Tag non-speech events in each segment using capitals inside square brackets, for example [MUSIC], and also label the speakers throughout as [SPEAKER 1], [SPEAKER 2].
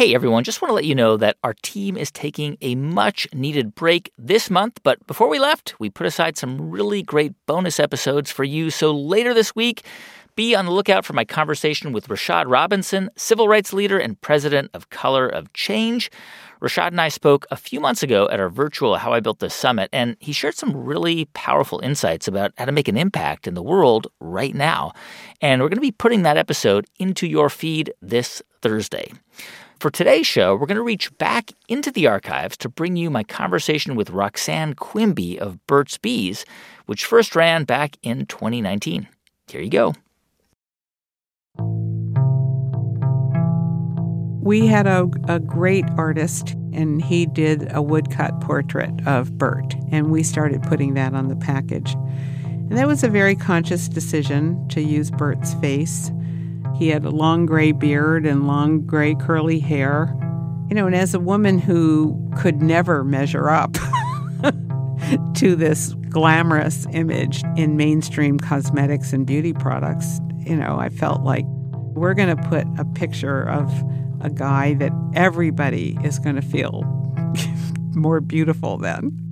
[SPEAKER 1] Hey everyone, just want to let you know that our team is taking a much needed break this month, but before we left, we put aside some really great bonus episodes for you. So later this week, be on the lookout for my conversation with Rashad Robinson, civil rights leader and president of Color of Change. Rashad and I spoke a few months ago at our virtual How I Built This Summit, and he shared some really powerful insights about how to make an impact in the world right now. And we're going to be putting that episode into your feed this Thursday. For today's show, we're going to reach back into the archives to bring you my conversation with Roxanne Quimby of Burt's Bees, which first ran back in 2019. Here you go.
[SPEAKER 2] We had a, a great artist, and he did a woodcut portrait of Burt, and we started putting that on the package. And that was a very conscious decision to use Burt's face he had a long gray beard and long gray curly hair. You know, and as a woman who could never measure up [LAUGHS] to this glamorous image in mainstream cosmetics and beauty products, you know, I felt like we're going to put a picture of a guy that everybody is going to feel [LAUGHS] more beautiful than.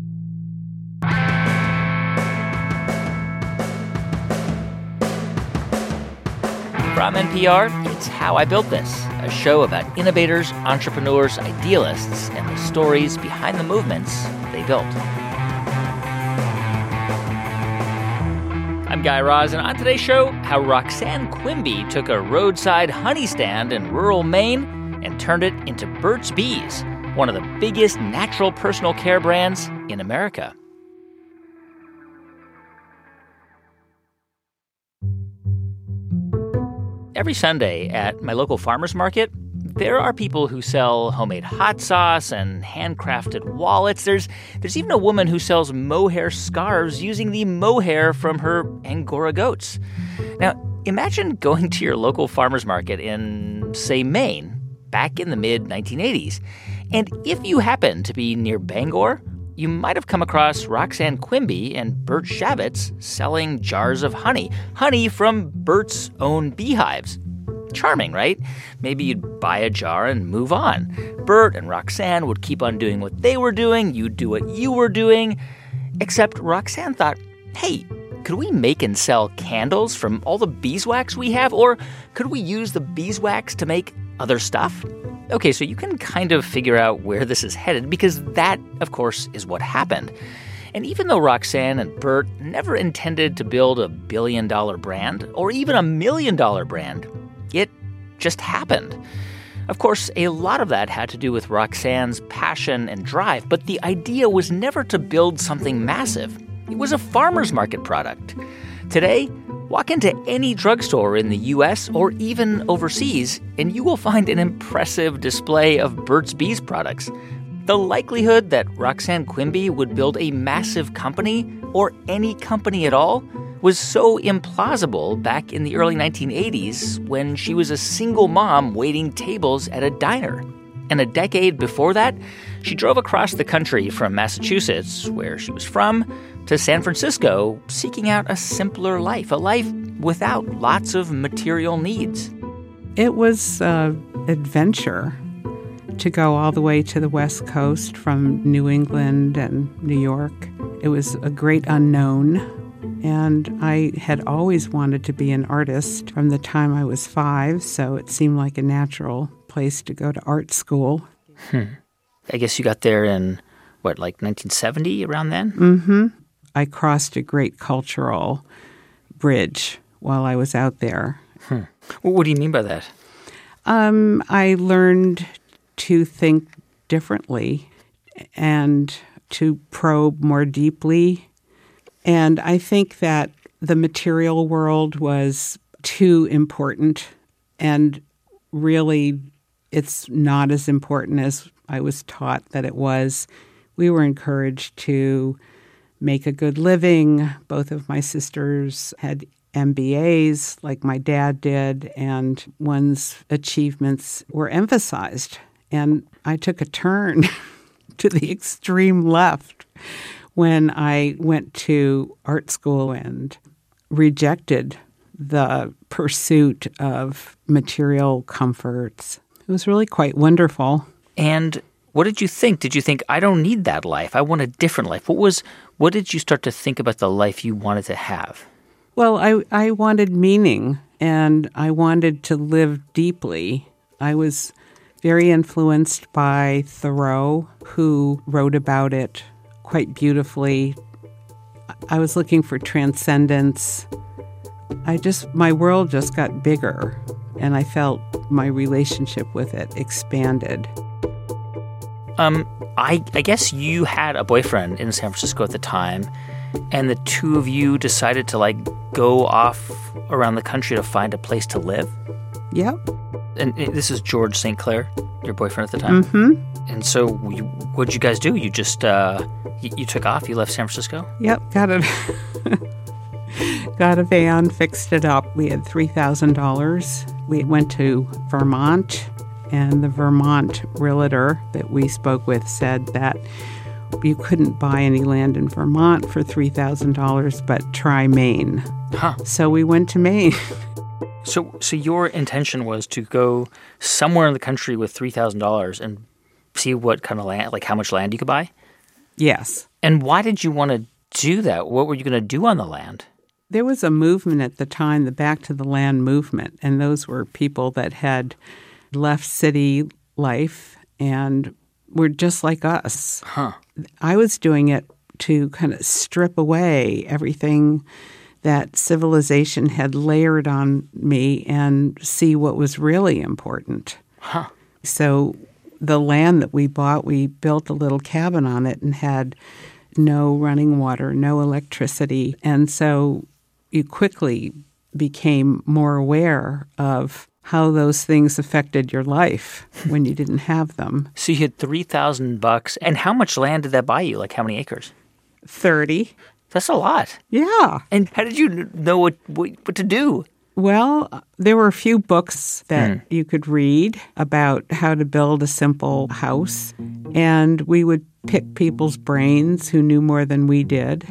[SPEAKER 1] From NPR, it's How I Built This, a show about innovators, entrepreneurs, idealists, and the stories behind the movements they built. I'm Guy Raz, and on today's show, how Roxanne Quimby took a roadside honey stand in rural Maine and turned it into Burt's Bees, one of the biggest natural personal care brands in America. Every Sunday at my local farmer's market, there are people who sell homemade hot sauce and handcrafted wallets. There's, there's even a woman who sells mohair scarves using the mohair from her Angora goats. Now, imagine going to your local farmer's market in, say, Maine, back in the mid 1980s. And if you happen to be near Bangor, you might have come across Roxanne Quimby and Burt Shavitz selling jars of honey, honey from Burt's own beehives. Charming, right? Maybe you'd buy a jar and move on. Burt and Roxanne would keep on doing what they were doing, you'd do what you were doing. Except Roxanne thought, hey, could we make and sell candles from all the beeswax we have? Or could we use the beeswax to make other stuff? Okay, so you can kind of figure out where this is headed because that, of course, is what happened. And even though Roxanne and Burt never intended to build a billion dollar brand or even a million dollar brand, it just happened. Of course, a lot of that had to do with Roxanne's passion and drive, but the idea was never to build something massive. It was a farmer's market product. Today, Walk into any drugstore in the US or even overseas, and you will find an impressive display of Burt's Bees products. The likelihood that Roxanne Quimby would build a massive company, or any company at all, was so implausible back in the early 1980s when she was a single mom waiting tables at a diner. And a decade before that, she drove across the country from Massachusetts, where she was from, to San Francisco, seeking out a simpler life, a life without lots of material needs.
[SPEAKER 2] It was an adventure to go all the way to the West Coast from New England and New York. It was a great unknown. And I had always wanted to be an artist from the time I was five, so it seemed like a natural place to go to art school.
[SPEAKER 1] Hmm. I guess you got there in, what, like 1970, around then?
[SPEAKER 2] Mm hmm. I crossed a great cultural bridge while I was out there.
[SPEAKER 1] Hmm. What do you mean by that?
[SPEAKER 2] Um, I learned to think differently and to probe more deeply. And I think that the material world was too important, and really, it's not as important as I was taught that it was. We were encouraged to make a good living. Both of my sisters had MBAs like my dad did, and one's achievements were emphasized. And I took a turn [LAUGHS] to the extreme left when I went to art school and rejected the pursuit of material comforts. It was really quite wonderful.
[SPEAKER 1] And what did you think? Did you think I don't need that life? I want a different life. What was what did you start to think about the life you wanted to have?
[SPEAKER 2] Well, I I wanted meaning and I wanted to live deeply. I was very influenced by Thoreau, who wrote about it quite beautifully. I was looking for transcendence. I just, my world just got bigger, and I felt my relationship with it expanded.
[SPEAKER 1] Um, I, I guess you had a boyfriend in San Francisco at the time, and the two of you decided to like go off around the country to find a place to live.
[SPEAKER 2] Yep.
[SPEAKER 1] And this is George St. Clair, your boyfriend at the time.
[SPEAKER 2] Mm-hmm.
[SPEAKER 1] And so, you, what'd you guys do? You just uh, you, you took off. You left San Francisco.
[SPEAKER 2] Yep. Got it. [LAUGHS] got a van, fixed it up. We had three thousand dollars. We went to Vermont, and the Vermont realtor that we spoke with said that you couldn't buy any land in Vermont for three thousand dollars, but try Maine.
[SPEAKER 1] Huh.
[SPEAKER 2] So we went to Maine. [LAUGHS]
[SPEAKER 1] So, so your intention was to go somewhere in the country with three thousand dollars and see what kind of land, like how much land you could buy.
[SPEAKER 2] yes.
[SPEAKER 1] And why did you want to do that? What were you going to do on the land?
[SPEAKER 2] There was a movement at the time, the Back to the Land movement, and those were people that had left city life and were just like us.
[SPEAKER 1] Huh.
[SPEAKER 2] I was doing it to kind of strip away everything that civilization had layered on me and see what was really important.
[SPEAKER 1] Huh.
[SPEAKER 2] So the land that we bought, we built a little cabin on it and had no running water, no electricity. And so you quickly became more aware of how those things affected your life [LAUGHS] when you didn't have them.
[SPEAKER 1] So you had three thousand bucks, and how much land did that buy you? Like how many acres?
[SPEAKER 2] 30.
[SPEAKER 1] That's a lot.
[SPEAKER 2] Yeah.
[SPEAKER 1] And how did you know what what, what to do?
[SPEAKER 2] Well, there were a few books that hmm. you could read about how to build a simple house, and we would pick people's brains who knew more than we did.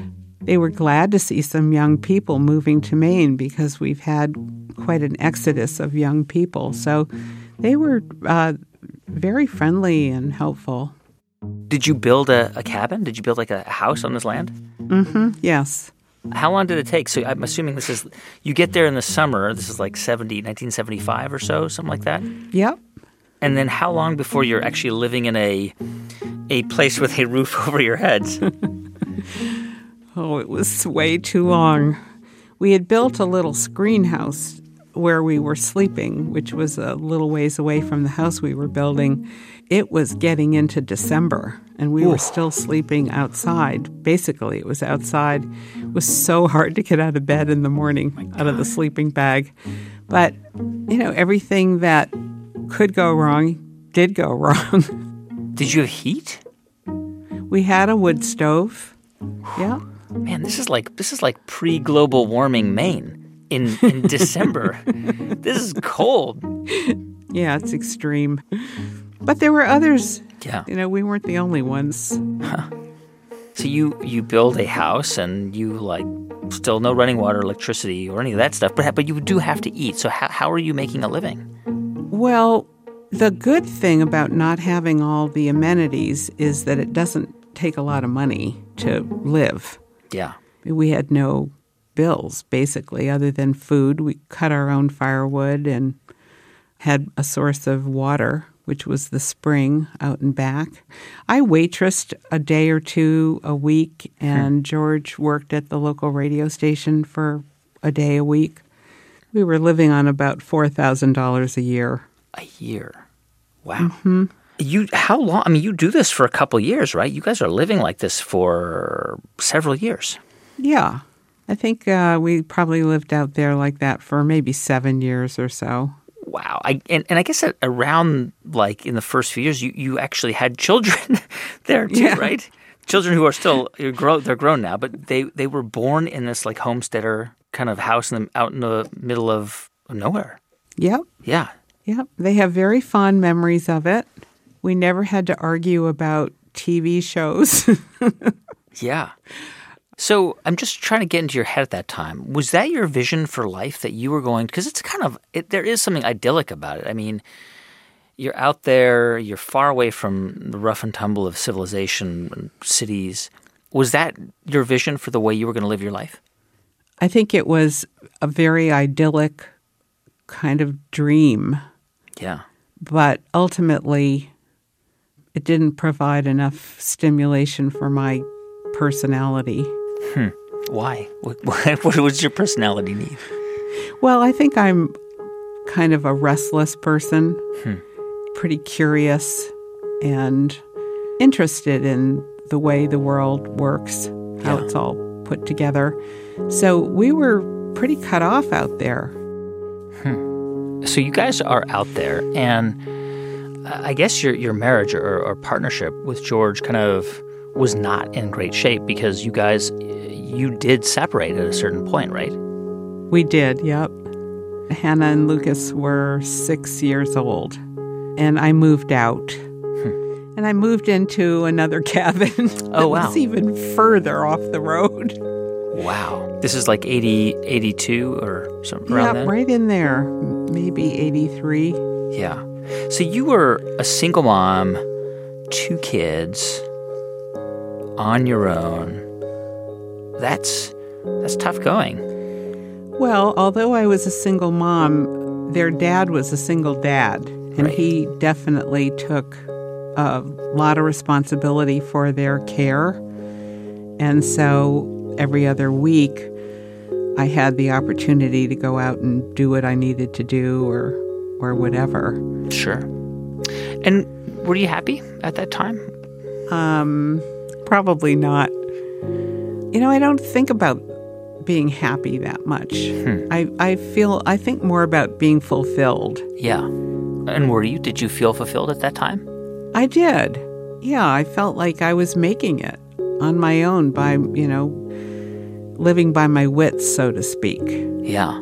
[SPEAKER 2] They were glad to see some young people moving to Maine because we've had quite an exodus of young people. So they were uh, very friendly and helpful.
[SPEAKER 1] Did you build a, a cabin? Did you build like a house on this land?
[SPEAKER 2] Mm hmm Yes.
[SPEAKER 1] How long did it take? So I'm assuming this is you get there in the summer. This is like 70, 1975 or so, something like that.
[SPEAKER 2] Yep.
[SPEAKER 1] And then how long before you're actually living in a a place with a roof [LAUGHS] over your heads? [LAUGHS]
[SPEAKER 2] Oh, it was way too long. We had built a little screen house where we were sleeping, which was a little ways away from the house we were building. It was getting into December, and we were still sleeping outside. Basically, it was outside. It was so hard to get out of bed in the morning, out of the sleeping bag. But, you know, everything that could go wrong did go [LAUGHS] wrong.
[SPEAKER 1] Did you have heat?
[SPEAKER 2] we had a wood stove. Yeah.
[SPEAKER 1] Man, this is like this is like pre-global warming Maine in in [LAUGHS] December. this is cold.
[SPEAKER 2] Yeah, it's extreme. But there were others.
[SPEAKER 1] Yeah.
[SPEAKER 2] You know, we weren't the only ones.
[SPEAKER 1] So you you build a house and you like still no running water, electricity, or any of that stuff. But but you do have to eat. So how how are you making a living?
[SPEAKER 2] Well, the good thing about not having all the amenities is that it doesn't take a lot of money to live.
[SPEAKER 1] Yeah.
[SPEAKER 2] We had no bills, basically, other than food. We cut our own firewood and had a source of water, which was the spring out and back. I waitressed a day or two a week, and George worked at the local radio station for a day a week. We were living on about $4,000 a year.
[SPEAKER 1] A year. Wow. Mm-hmm. You how long? I mean, you do this for a couple years, right? You guys are living like this for several years.
[SPEAKER 2] Yeah. I think uh, we probably lived out there like that for maybe seven years or so.
[SPEAKER 1] Wow. I and, and I guess around like in the first few years, you, you actually had children [LAUGHS] there too,
[SPEAKER 2] Yeah.
[SPEAKER 1] right? Children who are still grow, they're grown now, but they they were born in this like homesteader kind of house in the, out in the middle of nowhere.
[SPEAKER 2] Yep.
[SPEAKER 1] Yeah.
[SPEAKER 2] Yep. They have very fond memories of it. We never had to argue about TV shows. [LAUGHS]
[SPEAKER 1] Yeah. So I'm just trying to get into your head at that time. Was that your vision for life that you were going? Because it's kind of it, there is something idyllic about it. I mean, you're out there, you're far away from the rough and tumble of civilization and cities. Was that your vision for the way you were going to live your life?
[SPEAKER 2] I think it was a very idyllic kind of dream,
[SPEAKER 1] Yeah.
[SPEAKER 2] but ultimately it didn't provide enough stimulation for my personality. Hmm.
[SPEAKER 1] Why? What, [LAUGHS] what, what was your personality need?
[SPEAKER 2] Well, I think I'm kind of a restless person, hmm. pretty curious and interested in the way the world works, how
[SPEAKER 1] Yeah.
[SPEAKER 2] it's all put together. So we were pretty cut off out there. Hmm.
[SPEAKER 1] So you guys are out there, and I guess your your marriage or, or partnership with George kind of was not in great shape because you guys you did separate at a certain point, right?
[SPEAKER 2] We did, yep. Hannah and Lucas were six years old, and I moved out. Hmm. And I moved into another [LAUGHS] cabin
[SPEAKER 1] Oh, wow.
[SPEAKER 2] even further off the road.
[SPEAKER 1] Wow. This is like 80, 82 or something around
[SPEAKER 2] yeah, right in there, maybe 83.
[SPEAKER 1] Yeah. So you were a single mom, two kids, on your own. That's that's tough going.
[SPEAKER 2] Well, although I was a single mom, their dad was a single dad, and
[SPEAKER 1] Right.
[SPEAKER 2] he definitely took a lot of responsibility for their care. And so every other week, I had the opportunity to go out and do what I needed to do or or whatever.
[SPEAKER 1] Sure. And were you happy at that time?
[SPEAKER 2] Um, probably not. You know, I don't think about being happy that much. I, I feel I think more about being fulfilled.
[SPEAKER 1] Yeah. And were you? Did you feel fulfilled at that time?
[SPEAKER 2] I did. Yeah, I felt like I was making it on my own by, you know, living by my wits, so to speak.
[SPEAKER 1] Yeah.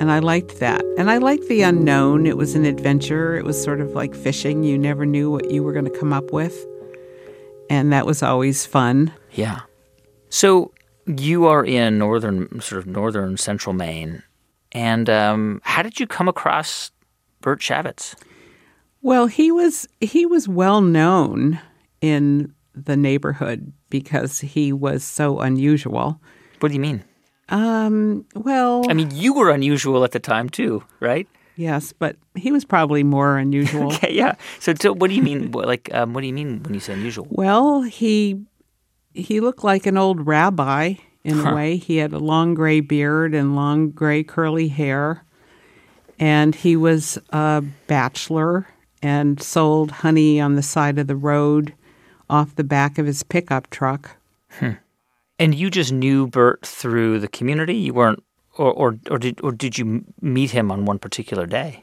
[SPEAKER 2] And I liked that. And I liked the unknown. It was an adventure. It was sort of like fishing. You never knew what you were going to come up with. And that was always fun.
[SPEAKER 1] Yeah. So you are in northern, sort of northern central Maine, and um, how did you come across Burt Shavitz?
[SPEAKER 2] Well, he was he was well known in the neighborhood because he was so unusual.
[SPEAKER 1] What do you mean?
[SPEAKER 2] Um, well,
[SPEAKER 1] I mean, you were unusual at the time too, right?
[SPEAKER 2] yes, but he was probably more unusual. [LAUGHS]
[SPEAKER 1] Okay, yeah. So, so what do you mean? Like, um, what do you mean when you say unusual?
[SPEAKER 2] Well, he he looked like an old rabbi in a way. He had a long gray beard and long gray curly hair, and he was a bachelor and sold honey on the side of the road off the back of his pickup truck.
[SPEAKER 1] And you just knew Burt through the community. You weren't, or or or did or did you meet him on one particular day?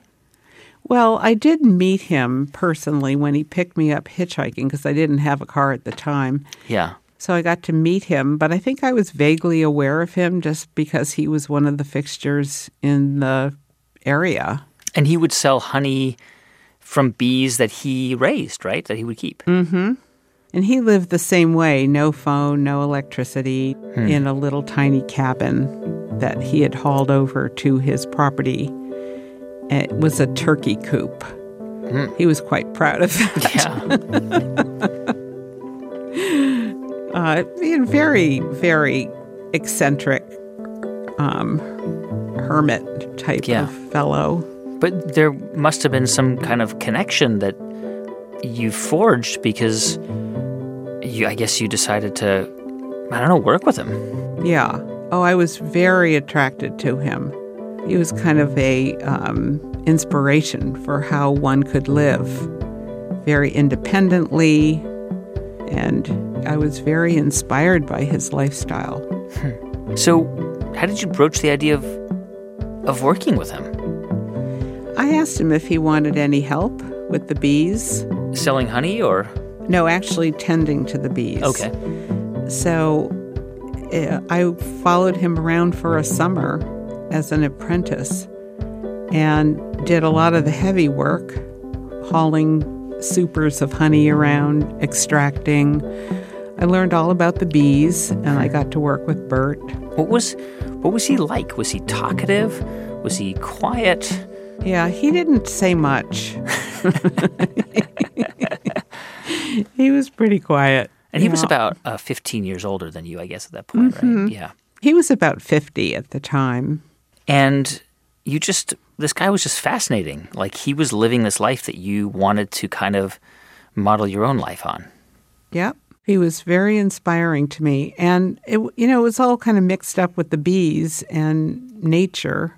[SPEAKER 2] Well, I did meet him personally when he picked me up hitchhiking because I didn't have a car at the time.
[SPEAKER 1] Yeah.
[SPEAKER 2] So I got to meet him, but I think I was vaguely aware of him just because he was one of the fixtures in the area.
[SPEAKER 1] And he would sell honey from bees that he raised, right? That he would keep. Mm-hmm.
[SPEAKER 2] And he lived the same way no phone, no electricity, in a little tiny cabin that he had hauled over to his property. It was a turkey coop. He was quite proud of that.
[SPEAKER 1] Yeah. [LAUGHS]
[SPEAKER 2] Uh, being very, very eccentric um, hermit type
[SPEAKER 1] Yeah.
[SPEAKER 2] of fellow.
[SPEAKER 1] But there must have been some kind of connection that you forged because you, I guess you decided to, I don't know, work with him.
[SPEAKER 2] Yeah. Oh, I was very attracted to him. He was kind of a um, inspiration for how one could live very independently, and I was very inspired by his lifestyle.
[SPEAKER 1] So, how did you broach the idea of of working with him?
[SPEAKER 2] I asked him if he wanted any help with the bees.
[SPEAKER 1] Selling honey or
[SPEAKER 2] No, actually tending to the bees.
[SPEAKER 1] okay.
[SPEAKER 2] So uh, I followed him around for a summer as an apprentice and did a lot of the heavy work, hauling supers of honey around, extracting. I learned all about the bees and I got to work with Burt.
[SPEAKER 1] What was what was he like? Was he talkative? Was he quiet?
[SPEAKER 2] Yeah, he didn't say much. [LAUGHS] [LAUGHS] he was pretty quiet.
[SPEAKER 1] And he was about uh, 15 years older than you, I guess, at that point,
[SPEAKER 2] Mm-hmm.
[SPEAKER 1] right? Yeah.
[SPEAKER 2] He was about 50 at the time.
[SPEAKER 1] And you just, this guy was just fascinating. Like he was living this life that you wanted to kind of model your own life on.
[SPEAKER 2] Yep. He was very inspiring to me. And, it, you know, it was all kind of mixed up with the bees and nature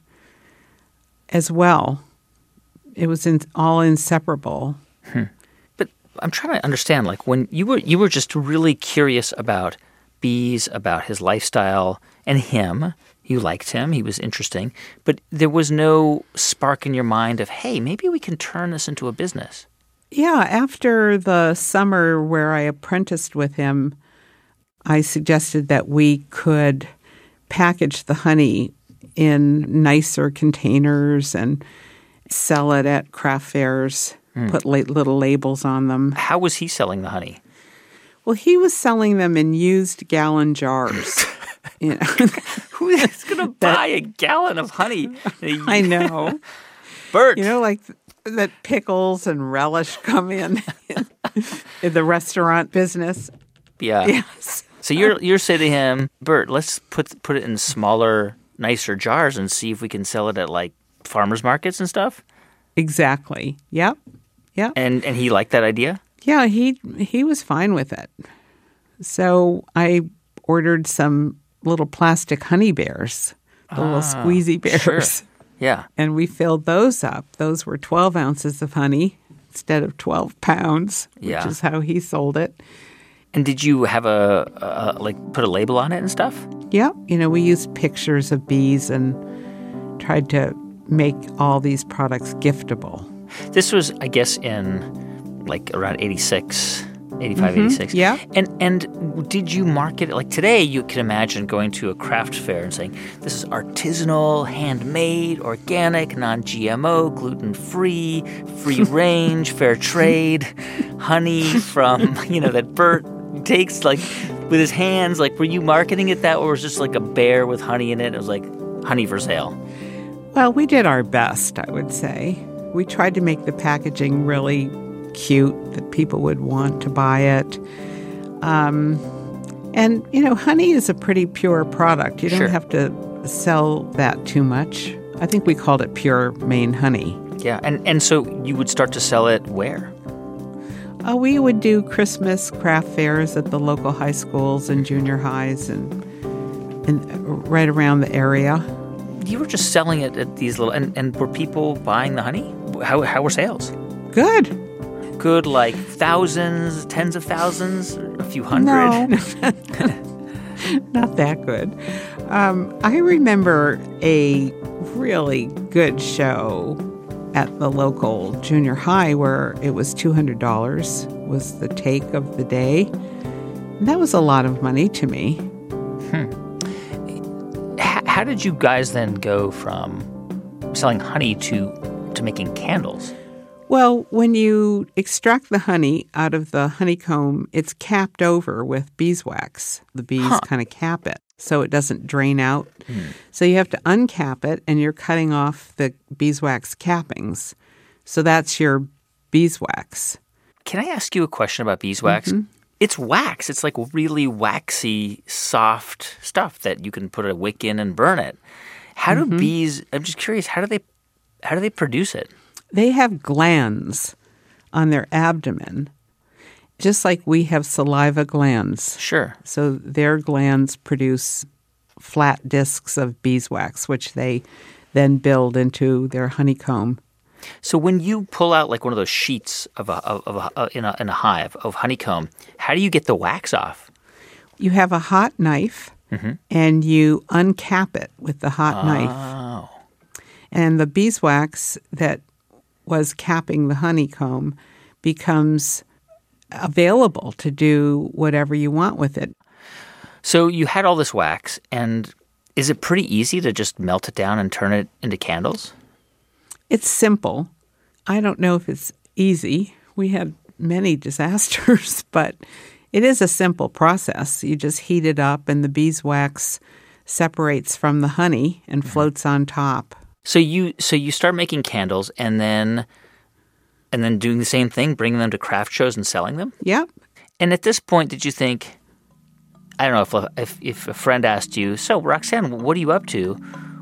[SPEAKER 2] as well. It was in, all inseparable.
[SPEAKER 1] But I'm trying to understand, like when you were you were just really curious about bees, about his lifestyle, and him. You liked him; he was interesting, but there was no spark in your mind of, hey, maybe we can turn this into a business.
[SPEAKER 2] Yeah, after the summer where I apprenticed with him, I suggested that we could package the honey in nicer containers and sell it at craft fairs, Hmm. put la- little labels on them.
[SPEAKER 1] How was he selling the honey?
[SPEAKER 2] Well, he was selling them in used gallon jars. [LAUGHS] you know. [LAUGHS]
[SPEAKER 1] Who is going to buy a gallon of honey? [LAUGHS]
[SPEAKER 2] I know.
[SPEAKER 1] Burt.
[SPEAKER 2] You know, like that pickles and relish come in in the restaurant business.
[SPEAKER 1] yeah.
[SPEAKER 2] Yes.
[SPEAKER 1] So you're you're saying to him, Burt, let's put put it in smaller, nicer jars and see if we can sell it at like farmers markets and stuff.
[SPEAKER 2] Exactly. Yep. Yep.
[SPEAKER 1] And and he liked that idea.
[SPEAKER 2] Yeah, he he was fine with it. So I ordered some little plastic honey bears, the little ah, squeezy bears,
[SPEAKER 1] sure. Yeah.
[SPEAKER 2] and we filled those up. Those were twelve ounces of honey instead of twelve pounds, which
[SPEAKER 1] Yeah.
[SPEAKER 2] is how he sold it.
[SPEAKER 1] And did you have a, a like put a label on it and stuff?
[SPEAKER 2] Yeah, you know, we used pictures of bees and tried to make all these products giftable.
[SPEAKER 1] This was, I guess, in like around 86, 85, mm-hmm. 86.
[SPEAKER 2] yeah.
[SPEAKER 1] And and did you market it like today? You can imagine going to a craft fair and saying, "This is artisanal, handmade, organic, non-GMO, gluten-free, free [LAUGHS] range, fair trade, honey from [LAUGHS] you know that Burt takes like with his hands." Like, were you marketing it that, or was it just like a bear with honey in it? It was like honey for sale.
[SPEAKER 2] Well, we did our best, I would say. We tried to make the packaging really cute that people would want to buy it. Um, and, you know, honey is a pretty pure product. You don't
[SPEAKER 1] Sure.
[SPEAKER 2] have to sell that too much. I think we called it pure Maine honey.
[SPEAKER 1] Yeah, and and so you would start to sell it where?
[SPEAKER 2] Uh, we would do Christmas craft fairs at the local high schools and junior highs and, and right around the area.
[SPEAKER 1] You were just selling it at these little, and, and were people buying the honey? How, how were sales?
[SPEAKER 2] Good.
[SPEAKER 1] Good, like thousands, tens of thousands, a few hundred.
[SPEAKER 2] No, [LAUGHS] [LAUGHS] not that good. Um, I remember a really good show at the local junior high where it was $200 was the take of the day. And that was a lot of money to me.
[SPEAKER 1] H- how did you guys then go from selling honey to to making candles?
[SPEAKER 2] Well, when you extract the honey out of the honeycomb, it's capped over with beeswax. The bees kind of cap it so it doesn't drain out. So you have to uncap it and you're cutting off the beeswax cappings. So that's your beeswax.
[SPEAKER 1] Can I ask you a question about beeswax? Mm-hmm. It's wax. It's like really waxy, soft stuff that you can put a wick in and burn it. How do mm-hmm. bees? I'm just curious. How do they? How do they produce it?
[SPEAKER 2] They have glands on their abdomen, just like we have saliva glands.
[SPEAKER 1] Sure.
[SPEAKER 2] So their glands produce flat discs of beeswax, which they then build into their honeycomb.
[SPEAKER 1] So when you pull out like one of those sheets of a, of, of a, uh, in a in a hive of honeycomb, how do you get the wax off?
[SPEAKER 2] You have a hot knife and you uncap it with the hot knife. And the beeswax that was capping the honeycomb becomes available to do whatever you want with it.
[SPEAKER 1] so you had all this wax, and is it pretty easy to just melt it down and turn it into candles?
[SPEAKER 2] It's simple. I don't know if it's easy. We had many [LAUGHS] disasters, but it is a simple process. You just heat it up, and the beeswax separates from the honey and mm-hmm. floats on top.
[SPEAKER 1] So you so you start making candles and then and then doing the same thing, bringing them to craft shows and selling them.
[SPEAKER 2] Yep.
[SPEAKER 1] And at this point, did you think? I don't know if if, if a friend asked you, "So Roxanne, what are you up to?"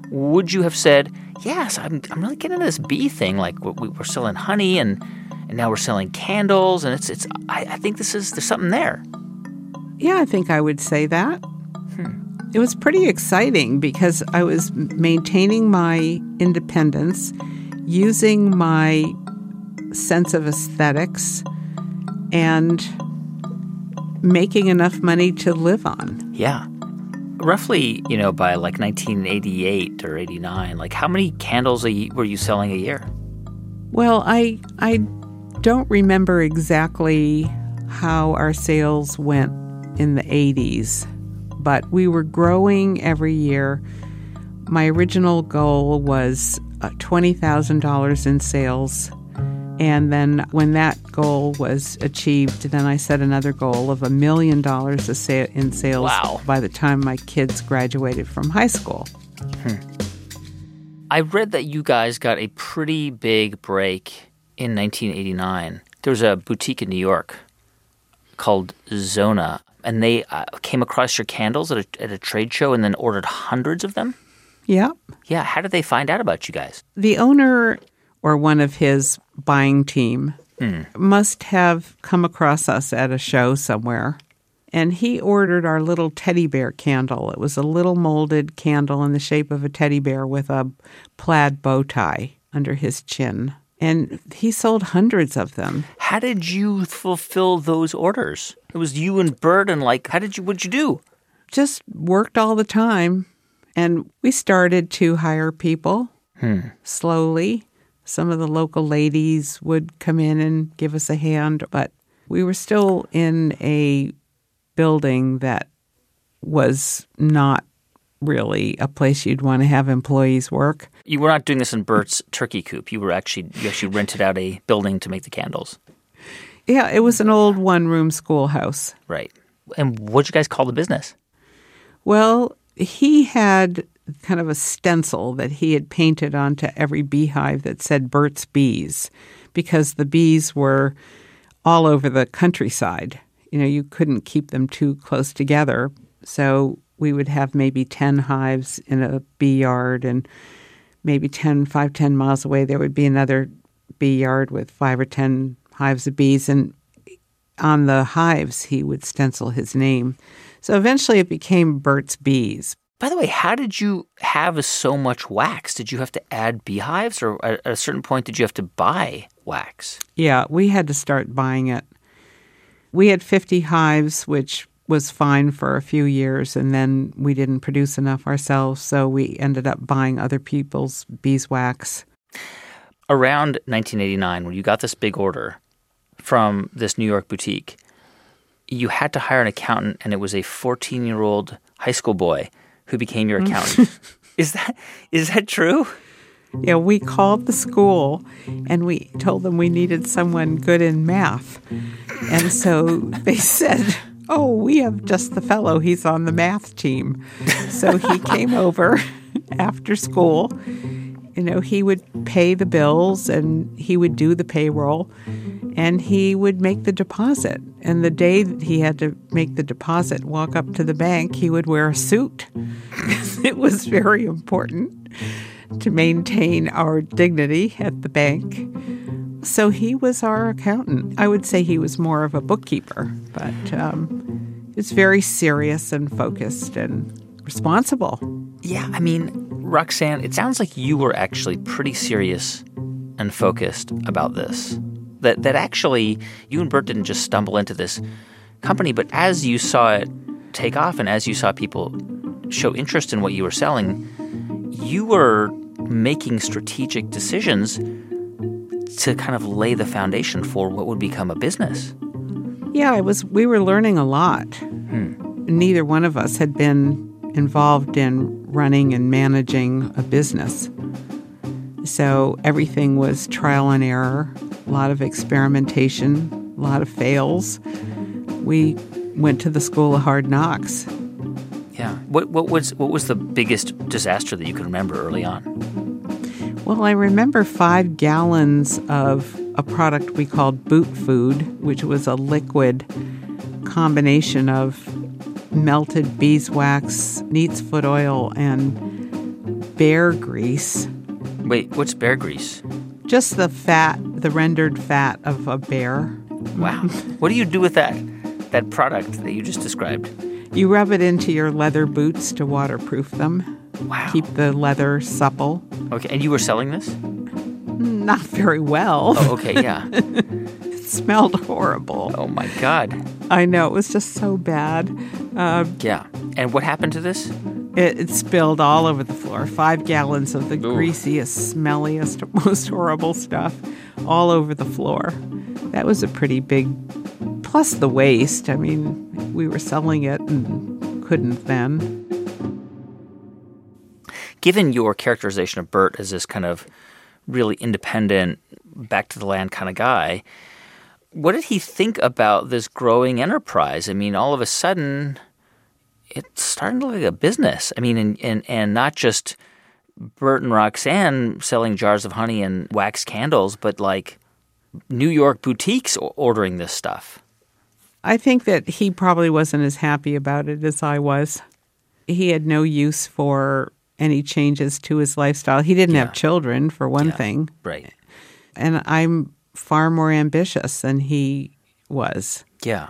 [SPEAKER 1] Would you have said, "Yes, I'm I'm really getting into this bee thing. Like we- we're selling honey and and now we're selling candles, and it's it's. I, I think this is there's something there."
[SPEAKER 2] Yeah, I think I would say that. Hmm. It was pretty exciting because I was maintaining my independence, using my sense of aesthetics, and making enough money to live on.
[SPEAKER 1] Yeah. Roughly, you know, by like 1988 or 89, like how many candles a, were you selling a year?
[SPEAKER 2] Well, I I don't remember exactly how our sales went in the 80s, but we were growing every year. My original goal was uh, $20,000 in sales. And then when that goal was achieved, then I set another goal of a million dollars in sales
[SPEAKER 1] Wow.
[SPEAKER 2] by the time my kids graduated from high school.
[SPEAKER 1] I read that you guys got a pretty big break in 1989. There was a boutique in New York called Zona, and they uh, came across your candles at a, at a trade show and then ordered hundreds of them.
[SPEAKER 2] Yeah.
[SPEAKER 1] Yeah, how did they find out about you guys?
[SPEAKER 2] the owner or one of his buying team must have come across us at a show somewhere and he ordered our little teddy bear candle it was a little molded candle in the shape of a teddy bear with a plaid bow tie under his chin and he sold hundreds of them
[SPEAKER 1] How did you fulfill those orders? It was you and Burt, and like, how did you? What'd you do?
[SPEAKER 2] just worked all the time and we started to hire people hmm. slowly. Some of the local ladies would come in and give us a hand, but we were still in a building that was not really a place you'd want to have employees work.
[SPEAKER 1] You were not doing this in Burt's turkey coop. You were actually you actually rented out a building to make the candles,
[SPEAKER 2] Yeah, it was an old one room schoolhouse.
[SPEAKER 1] right? And what'd you guys call the business?
[SPEAKER 2] Well, he had kind of a stencil that he had painted onto every beehive that said Burt's Bees because the bees were all over the countryside. You know, you couldn't keep them too close together. So we would have maybe 10 hives in a bee yard and maybe 10, 5, 10 miles away there would be another bee yard with five or 10 hives of bees. And on the hives, he would stencil his name. So eventually it became Burt's Bees.
[SPEAKER 1] By the way, how did you have so much wax? Did you have to add beehives, or at a certain point did you have to buy wax?
[SPEAKER 2] Yeah, we had to start buying it. We had 50 hives, which was fine for a few years, and then we didn't produce enough ourselves, so we ended up buying other people's beeswax.
[SPEAKER 1] Around 1989, when you got this big order from this New York boutique, you had to hire an accountant, and it was a 14 year old high school boy who became your mm. accountant. [LAUGHS] is that is that true?
[SPEAKER 2] Yeah, we called the school and we told them we needed someone good in math. And so they said, Oh, we have just the fellow. He's on the math team. So he [LAUGHS] came over after school. You know, he would pay the bills and he would do the payroll and he would make the deposit. And the day that he had to make the deposit, walk up to the bank, he would wear a suit. [LAUGHS] it was very important to maintain our dignity at the bank. So he was our accountant. I would say he was more of a bookkeeper, but um, it's very serious and focused and responsible.
[SPEAKER 1] Yeah, I mean, Roxanne, it sounds like you were actually pretty serious and focused about this. That that actually you and Burt didn't just stumble into this company, but as you saw it take off and as you saw people show interest in what you were selling, you were making strategic decisions to kind of lay the foundation for what would become a business.
[SPEAKER 2] Yeah, it was. We were learning a lot. Hmm. Neither one of us had been involved in running and managing a business, so everything was trial and error. A lot of experimentation, a lot of fails. We went to the school of hard knocks.
[SPEAKER 1] Yeah. What what was what was the biggest disaster that you can remember early on?
[SPEAKER 2] Well, I remember five gallons of a product we called Boot Food, which was a liquid combination of melted beeswax, neat's foot oil, and bear grease.
[SPEAKER 1] Wait, what's bear grease?
[SPEAKER 2] Just the fat, the rendered fat of a bear.
[SPEAKER 1] Wow. [LAUGHS] what do you do with that? That product that you just described?
[SPEAKER 2] You rub it into your leather boots to waterproof them.
[SPEAKER 1] Wow.
[SPEAKER 2] Keep the leather supple.
[SPEAKER 1] Okay, and you were selling this?
[SPEAKER 2] Not very well.
[SPEAKER 1] Oh, okay, yeah. [LAUGHS]
[SPEAKER 2] it smelled horrible.
[SPEAKER 1] Oh my god.
[SPEAKER 2] I know it was just so bad. Uh,
[SPEAKER 1] yeah. And what happened to this?
[SPEAKER 2] It, it, spilled all over the floor. Five gallons of the Ooh. greasiest, smelliest, [LAUGHS] most horrible stuff all over the floor. That was a pretty big. Plus the waste. I mean, we were selling it and couldn't then.
[SPEAKER 1] Given your characterization of Burt as this kind of really independent, back to the land kind of guy, what did he think about this growing enterprise? I mean, all of a sudden, it's starting to look like a business. I mean, and, and, and not just Burt and Roxanne selling jars of honey and wax candles, but like New York boutiques ordering this stuff.
[SPEAKER 2] I think that he probably wasn't as happy about it as I was. He had no use for any changes to his lifestyle. He didn't yeah. have children, for one yeah. thing.
[SPEAKER 1] Right.
[SPEAKER 2] And I'm far more ambitious than he was.
[SPEAKER 1] Yeah.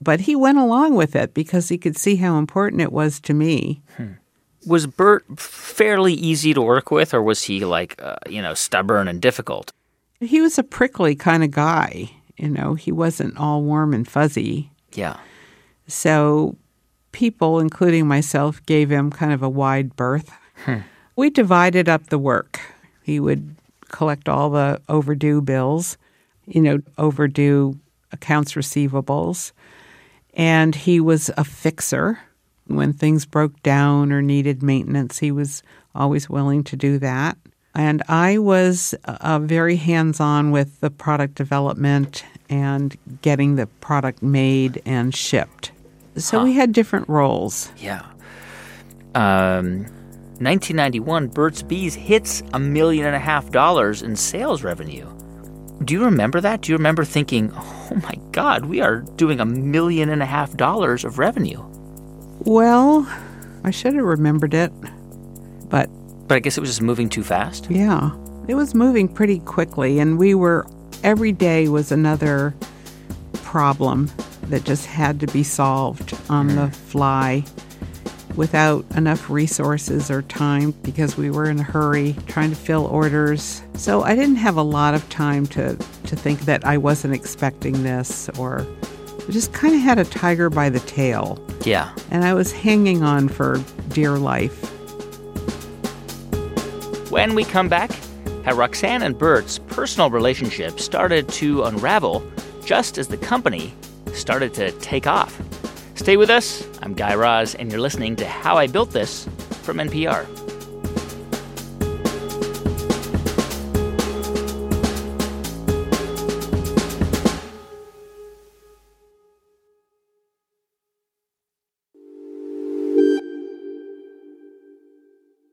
[SPEAKER 2] But he went along with it because he could see how important it was to me.
[SPEAKER 1] Hmm. Was Burt fairly easy to work with, or was he like, uh, you know, stubborn and difficult?
[SPEAKER 2] He was a prickly kind of guy. You know, he wasn't all warm and fuzzy.
[SPEAKER 1] Yeah.
[SPEAKER 2] So people, including myself, gave him kind of a wide berth. Hmm. We divided up the work. He would collect all the overdue bills, you know, overdue accounts receivables. And he was a fixer. When things broke down or needed maintenance, he was always willing to do that. And I was uh, very hands on with the product development and getting the product made and shipped. So huh. we had different roles.
[SPEAKER 1] Yeah. Um, 1991, Burt's Bees hits a million and a half dollars in sales revenue. Do you remember that? Do you remember thinking, oh my God, we are doing a million and a half dollars of revenue?
[SPEAKER 2] Well, I should have remembered it, but
[SPEAKER 1] but I guess it was just moving too fast?
[SPEAKER 2] Yeah. It was moving pretty quickly, and we were, every day was another problem that just had to be solved on the fly without enough resources or time because we were in a hurry trying to fill orders. So I didn't have a lot of time to, to think that I wasn't expecting this or I just kind of had a tiger by the tail.
[SPEAKER 1] Yeah.
[SPEAKER 2] And I was hanging on for dear life.
[SPEAKER 1] When we come back, how Roxanne and Burt's personal relationship started to unravel just as the company started to take off. Stay with us. I'm Guy Raz, and you're listening to How I Built This from NPR.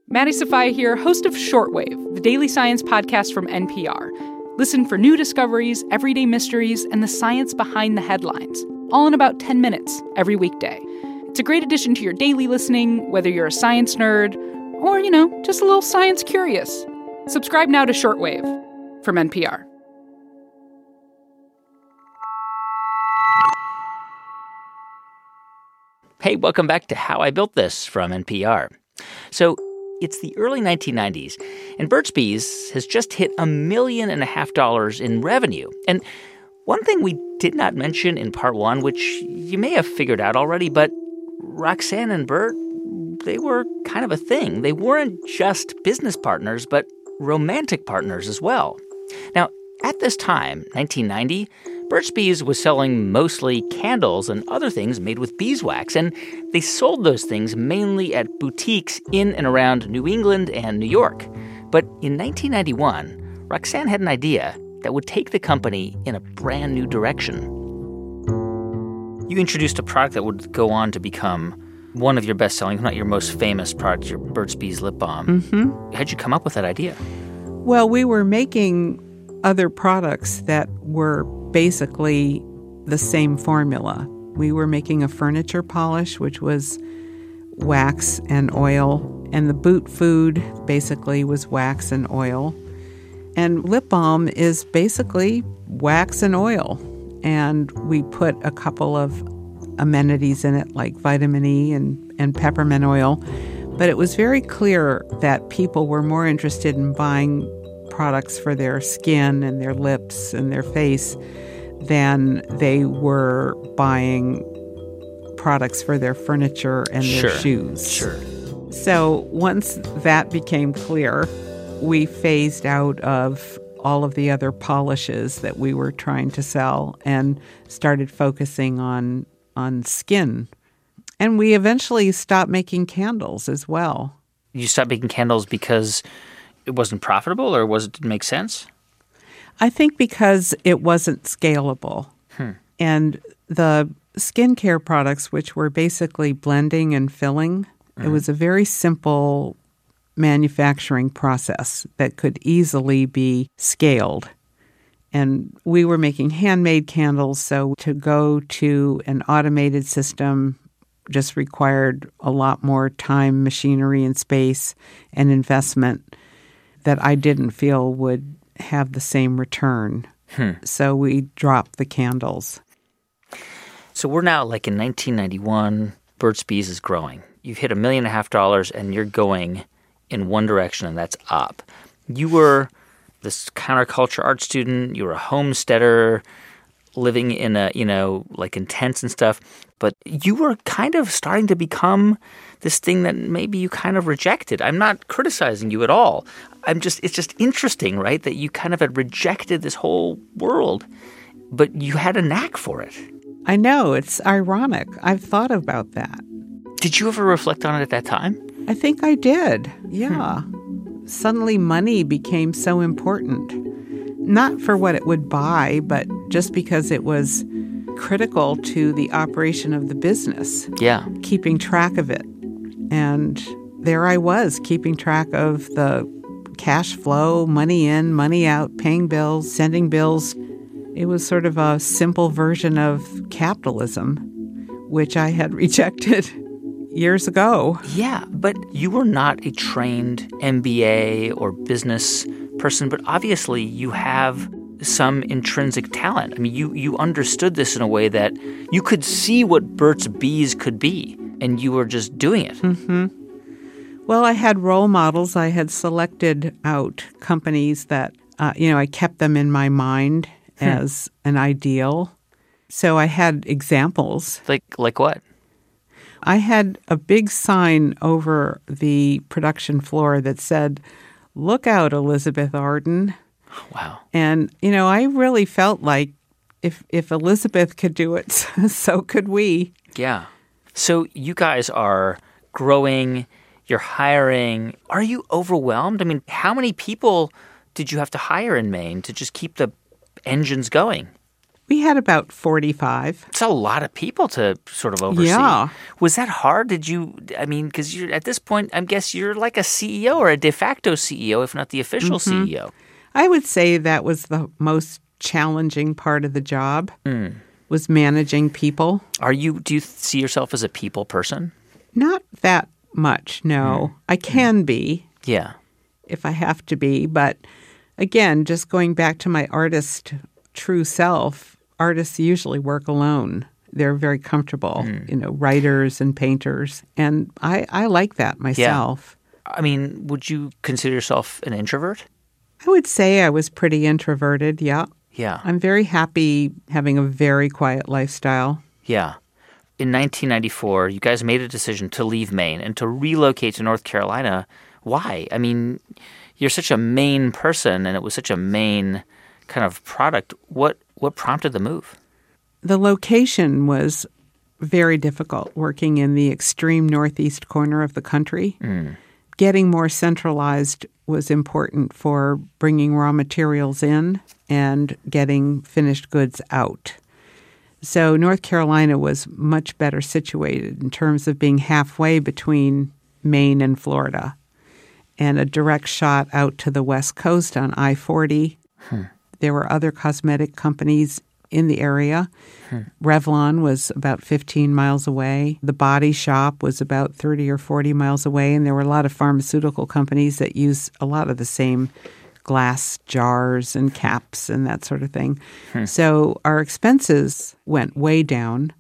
[SPEAKER 3] Maddie Sofia here, host of Shortwave, the daily science podcast from NPR. Listen for new discoveries, everyday mysteries, and the science behind the headlines, all in about 10 minutes every weekday. It's a great addition to your daily listening, whether you're a science nerd or, you know, just a little science curious. Subscribe now to Shortwave from NPR.
[SPEAKER 1] Hey, welcome back to How I Built This from NPR. So, it's the early 1990s, and Burt's Bees has just hit a million and a half dollars in revenue. And one thing we did not mention in part one, which you may have figured out already, but Roxanne and Burt, they were kind of a thing. They weren't just business partners, but romantic partners as well. Now, at this time, 1990, Burt's Bees was selling mostly candles and other things made with beeswax, and they sold those things mainly at boutiques in and around New England and New York. But in 1991, Roxanne had an idea that would take the company in a brand new direction. You introduced a product that would go on to become one of your best selling, if not your most famous product, your Burt's Bees lip balm.
[SPEAKER 2] Mm-hmm.
[SPEAKER 1] How'd you come up with that idea?
[SPEAKER 2] Well, we were making other products that were basically the same formula. We were making a furniture polish, which was wax and oil, and the boot food basically was wax and oil. And lip balm is basically wax and oil. And we put a couple of amenities in it, like vitamin E and, and peppermint oil. But it was very clear that people were more interested in buying products for their skin and their lips and their face than they were buying products for their furniture and their
[SPEAKER 1] Sure,
[SPEAKER 2] shoes.
[SPEAKER 1] Sure.
[SPEAKER 2] So once that became clear, we phased out of all of the other polishes that we were trying to sell and started focusing on on skin. And we eventually stopped making candles as well.
[SPEAKER 1] You stopped making candles because it wasn't profitable or was it didn't make sense?
[SPEAKER 2] I think because it wasn't scalable. Hmm. And the skincare products, which were basically blending and filling, it mm-hmm. was a very simple manufacturing process that could easily be scaled. And we were making handmade candles, so to go to an automated system just required a lot more time, machinery, and space and investment that I didn't feel would have the same return. Hmm. So we dropped the candles.
[SPEAKER 1] So we're now like in 1991. Burt's Bees is growing. You've hit a million and a half dollars, and you're going in one direction, and that's up. You were this counterculture art student. You were a homesteader, living in a you know like in tents and stuff. But you were kind of starting to become this thing that maybe you kind of rejected. I'm not criticizing you at all. I'm just it's just interesting, right? That you kind of had rejected this whole world, but you had a knack for it.
[SPEAKER 2] I know, it's ironic. I've thought about that.
[SPEAKER 1] Did you ever reflect on it at that time?
[SPEAKER 2] I think I did. Hmm. Yeah. Suddenly, money became so important. Not for what it would buy, but just because it was critical to the operation of the business,
[SPEAKER 1] Yeah.
[SPEAKER 2] keeping track of it. And there I was, keeping track of the cash flow, money in, money out, paying bills, sending bills. It was sort of a simple version of capitalism, which I had [LAUGHS] rejected years ago.
[SPEAKER 1] Yeah, but you were not a trained MBA or business person, but obviously you have some intrinsic talent. I mean, you, you understood this in a way that you could see what Burt's Bees could be, and you were just doing it.
[SPEAKER 2] Well, I had role models. I had selected out companies that, uh, you know, I kept them in my mind as an ideal. So I had examples.
[SPEAKER 1] Like, like what?
[SPEAKER 2] I had a big sign over the production floor that said, Look out, Elizabeth Arden.
[SPEAKER 1] Wow.
[SPEAKER 2] And, you know, I really felt like if, if Elizabeth could do it, [LAUGHS] so could we.
[SPEAKER 1] Yeah. So you guys are growing, you're hiring. Are you overwhelmed? I mean, how many people did you have to hire in Maine to just keep the engines going?
[SPEAKER 2] We had about 45.
[SPEAKER 1] It's a lot of people to sort of oversee.
[SPEAKER 2] Yeah.
[SPEAKER 1] Was that hard? Did you, I mean, because you're at this point, I guess you're like a CEO or a de facto CEO, if not the official
[SPEAKER 2] Mm-hmm.
[SPEAKER 1] CEO.
[SPEAKER 2] I would say that was the most challenging part of the job was managing people.
[SPEAKER 1] Are you, do you see yourself as a people person?
[SPEAKER 2] Not that much, no. I can be
[SPEAKER 1] Yeah.
[SPEAKER 2] if I have to be, but again, just going back to my artist true self, artists usually work alone. They're very comfortable, hmm. you know, writers and painters, and I I like that myself.
[SPEAKER 1] I mean, would you consider yourself an introvert?
[SPEAKER 2] I would say I was pretty introverted, yeah.
[SPEAKER 1] Yeah.
[SPEAKER 2] I'm very happy having a very quiet lifestyle.
[SPEAKER 1] Yeah. In 1994, you guys made a decision to leave Maine and to relocate to North Carolina. Why? I mean, you're such a Maine person and it was such a Maine kind of product. What what prompted the move?
[SPEAKER 2] The location was very difficult working in the extreme northeast corner of the country. Mm. Getting more centralized was important for bringing raw materials in and getting finished goods out. So, North Carolina was much better situated in terms of being halfway between Maine and Florida. and a direct shot out to the west coast on I 40. Hmm. There were other cosmetic companies in the area. Hmm. Revlon was about 15 miles away. The Body Shop was about 30 or 40 miles away. And there were a lot of pharmaceutical companies that use a lot of the same glass jars and caps and that sort of thing. Hmm. So our expenses went way down.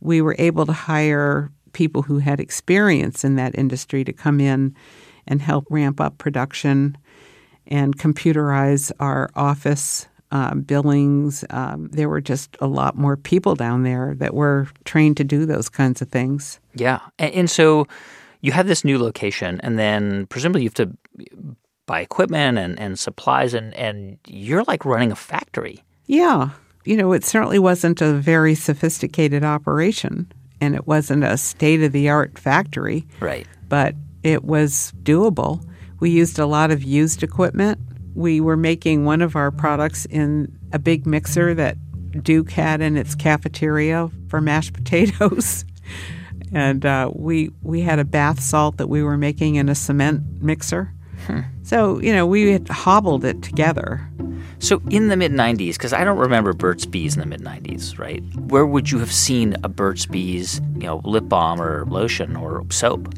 [SPEAKER 2] We were able to hire people who had experience in that industry to come in and help ramp up production and computerize our office uh, billings. Um, there were just a lot more people down there that were trained to do those kinds of things.
[SPEAKER 1] Yeah. And, and so you have this new location, and then presumably you have to buy equipment and, and supplies, and, and you're like running a factory.
[SPEAKER 2] Yeah. You know, it certainly wasn't a very sophisticated operation, and it wasn't a state of the art factory,
[SPEAKER 1] Right.
[SPEAKER 2] but it was doable. We used a lot of used equipment. We were making one of our products in a big mixer that Duke had in its cafeteria for mashed [LAUGHS] potatoes. and uh, we we had a bath salt that we were making in a cement mixer. So, you know, we had hobbled it together.
[SPEAKER 1] So in the mid 90s, because I don't remember Burt's Bees in the mid 90s, right? Where would you have seen a Burt's Bees, you know, lip balm or lotion or soap?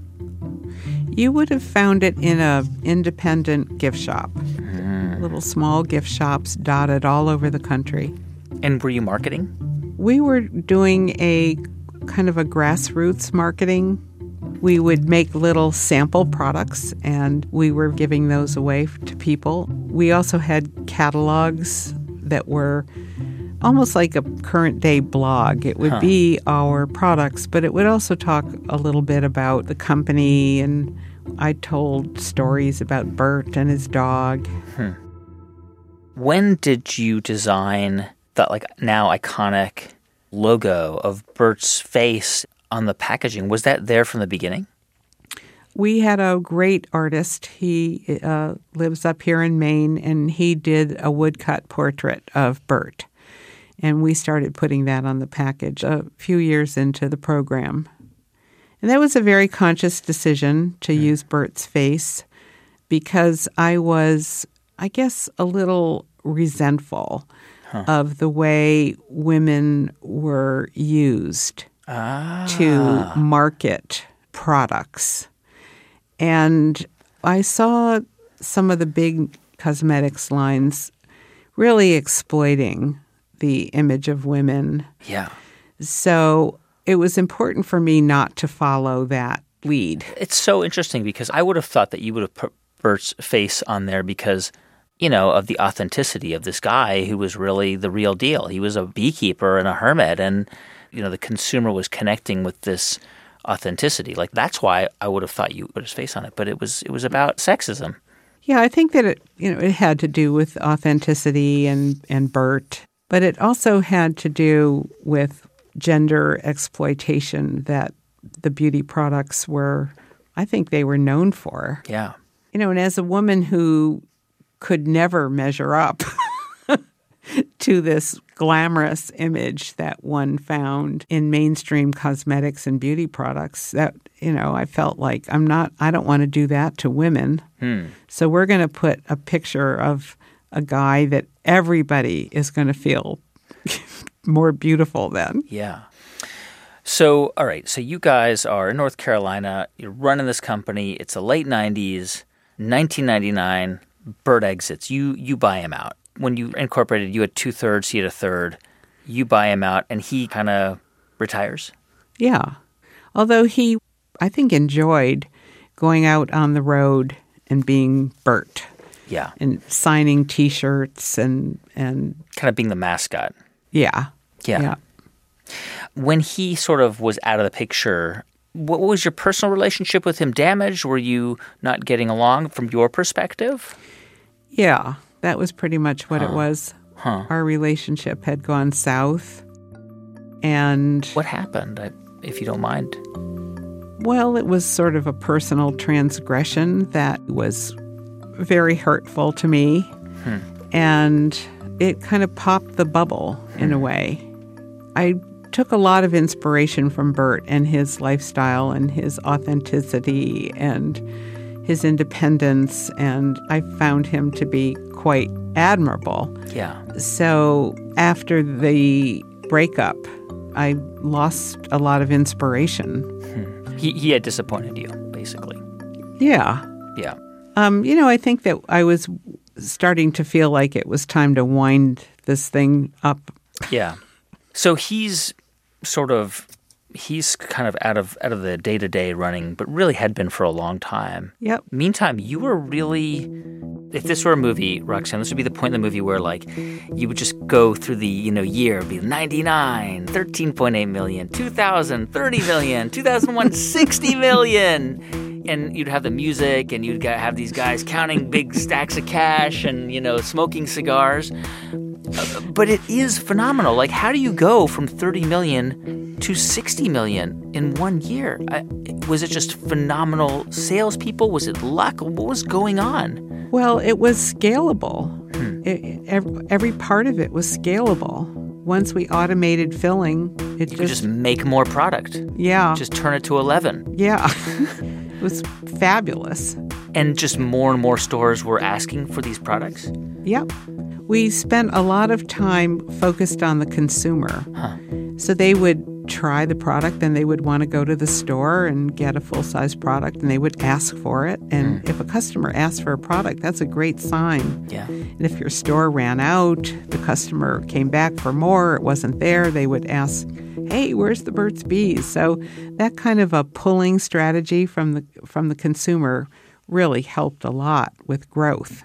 [SPEAKER 2] You would have found it in a independent gift shop. Hmm. Little small gift shops dotted all over the country.
[SPEAKER 1] And were you marketing?
[SPEAKER 2] We were doing a kind of a grassroots marketing. We would make little sample products and we were giving those away to people. We also had catalogs that were almost like a current day blog. It would be our products, but it would also talk a little bit about the company and I told stories about Burt and his dog.
[SPEAKER 1] When did you design that like now iconic logo of Burt's face on the packaging? Was that there from the beginning?
[SPEAKER 2] We had a great artist. He uh, lives up here in Maine, and he did a woodcut portrait of Burt. And we started putting that on the package a few years into the program. And that was a very conscious decision to use Burt's face because I was, I guess, a little resentful of the way women were used to ah. market products. And I saw some of the big cosmetics lines really exploiting the image of women.
[SPEAKER 1] Yeah.
[SPEAKER 2] So it was important for me not to follow that lead.
[SPEAKER 1] It's so interesting because I would have thought that you would have put Burt's face on there because, you know, of the authenticity of this guy who was really the real deal. He was a beekeeper and a hermit, and, you know, the consumer was connecting with this authenticity. Like that's why I would have thought you put his face on it. But it was it was about sexism.
[SPEAKER 2] Yeah, I think that it you know it had to do with authenticity and and Burt, but it also had to do with gender exploitation that the beauty products were I think they were known for.
[SPEAKER 1] Yeah.
[SPEAKER 2] You know, and as a woman who could never measure up [LAUGHS] to this glamorous image that one found in mainstream cosmetics and beauty products, that, you know, I felt like I'm not, I don't want to do that to women. Hmm. So we're going to put a picture of a guy that everybody is going to feel [LAUGHS] more beautiful than.
[SPEAKER 1] Yeah. So, all right. So, you guys are in North Carolina. You're running this company. It's the late '90s, 1999. Burt exits. You you buy him out. When you incorporated, you had two thirds. He had a third. You buy him out, and he kind of retires.
[SPEAKER 2] Yeah. Although he, I think, enjoyed going out on the road and being Burt
[SPEAKER 1] Yeah.
[SPEAKER 2] and signing T-shirts and and
[SPEAKER 1] Kind of being the mascot.
[SPEAKER 2] yeah,
[SPEAKER 1] Yeah.
[SPEAKER 2] yeah.
[SPEAKER 1] When he sort of was out of the picture, what was your personal relationship with him damaged? Were you not getting along from your perspective?
[SPEAKER 2] Yeah, that was pretty much what it was. Our relationship had gone south. And,
[SPEAKER 1] What happened, I- if you don't mind?
[SPEAKER 2] well, it was sort of a personal transgression that was very hurtful to me. Hmm. And it kind of popped the bubble in a hmm. way. I took a lot of inspiration from Burt and his lifestyle and his authenticity and his independence, and I found him to be quite admirable.
[SPEAKER 1] Yeah.
[SPEAKER 2] So after the breakup, I lost a lot of inspiration. Hmm.
[SPEAKER 1] He, he had disappointed you, basically.
[SPEAKER 2] Yeah.
[SPEAKER 1] Yeah.
[SPEAKER 2] Um, you know, I think that I was starting to feel like it was time to wind this thing up.
[SPEAKER 1] Yeah. So he's sort of he's kind of out of out of the day to day running, but really had been for a long time.
[SPEAKER 2] Yep.
[SPEAKER 1] Meantime, you were really if this were a movie, Roxanne, this would be the point in the movie where like you would just go through the, you know, year, be 99, 13.8 million, 2000, 30 million, 2001, 60 million. And you'd have the music and you'd have these guys counting big stacks of cash and, you know, smoking cigars. But it is phenomenal. Like, how do you go from 30 million to 60 million in one year? I, was it just phenomenal salespeople? Was it luck? What was going on?
[SPEAKER 2] Well, it was scalable. Hmm. It, every, every part of it was scalable. Once we automated filling, it
[SPEAKER 1] You
[SPEAKER 2] just,
[SPEAKER 1] could just make more product,
[SPEAKER 2] yeah,
[SPEAKER 1] just turn it to 11.
[SPEAKER 2] yeah, [LAUGHS] was fabulous.
[SPEAKER 1] And just more and more stores were asking for these products.
[SPEAKER 2] Yep. We spent a lot of time focused on the consumer.
[SPEAKER 1] Huh.
[SPEAKER 2] So they would try the product, then they would want to go to the store and get a full size product, and they would ask for it. And hmm. if a customer asks for a product, that's a great sign.
[SPEAKER 1] Yeah.
[SPEAKER 2] And if your store ran out, the customer came back for more, it wasn't there, they would ask, "Hey, where's the Burt's Bees?" So that kind of a pulling strategy from the from the consumer really helped a lot with growth.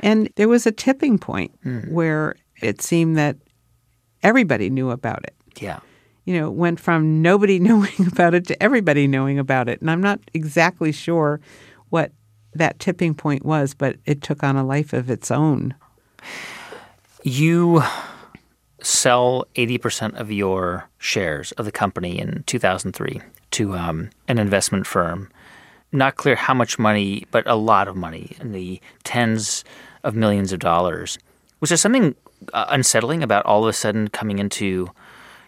[SPEAKER 2] And there was a tipping point mm-hmm. where it seemed that everybody knew about it.
[SPEAKER 1] Yeah.
[SPEAKER 2] You know, it went from nobody [LAUGHS] knowing about it to everybody knowing about it. And I'm not exactly sure what that tipping point was, but it took on a life of its own.
[SPEAKER 1] You sell 80% of your shares of the company in 2003 to um, an investment firm. Not clear how much money, but a lot of money in the tens of millions of dollars. Was there something uh, unsettling about all of a sudden coming into,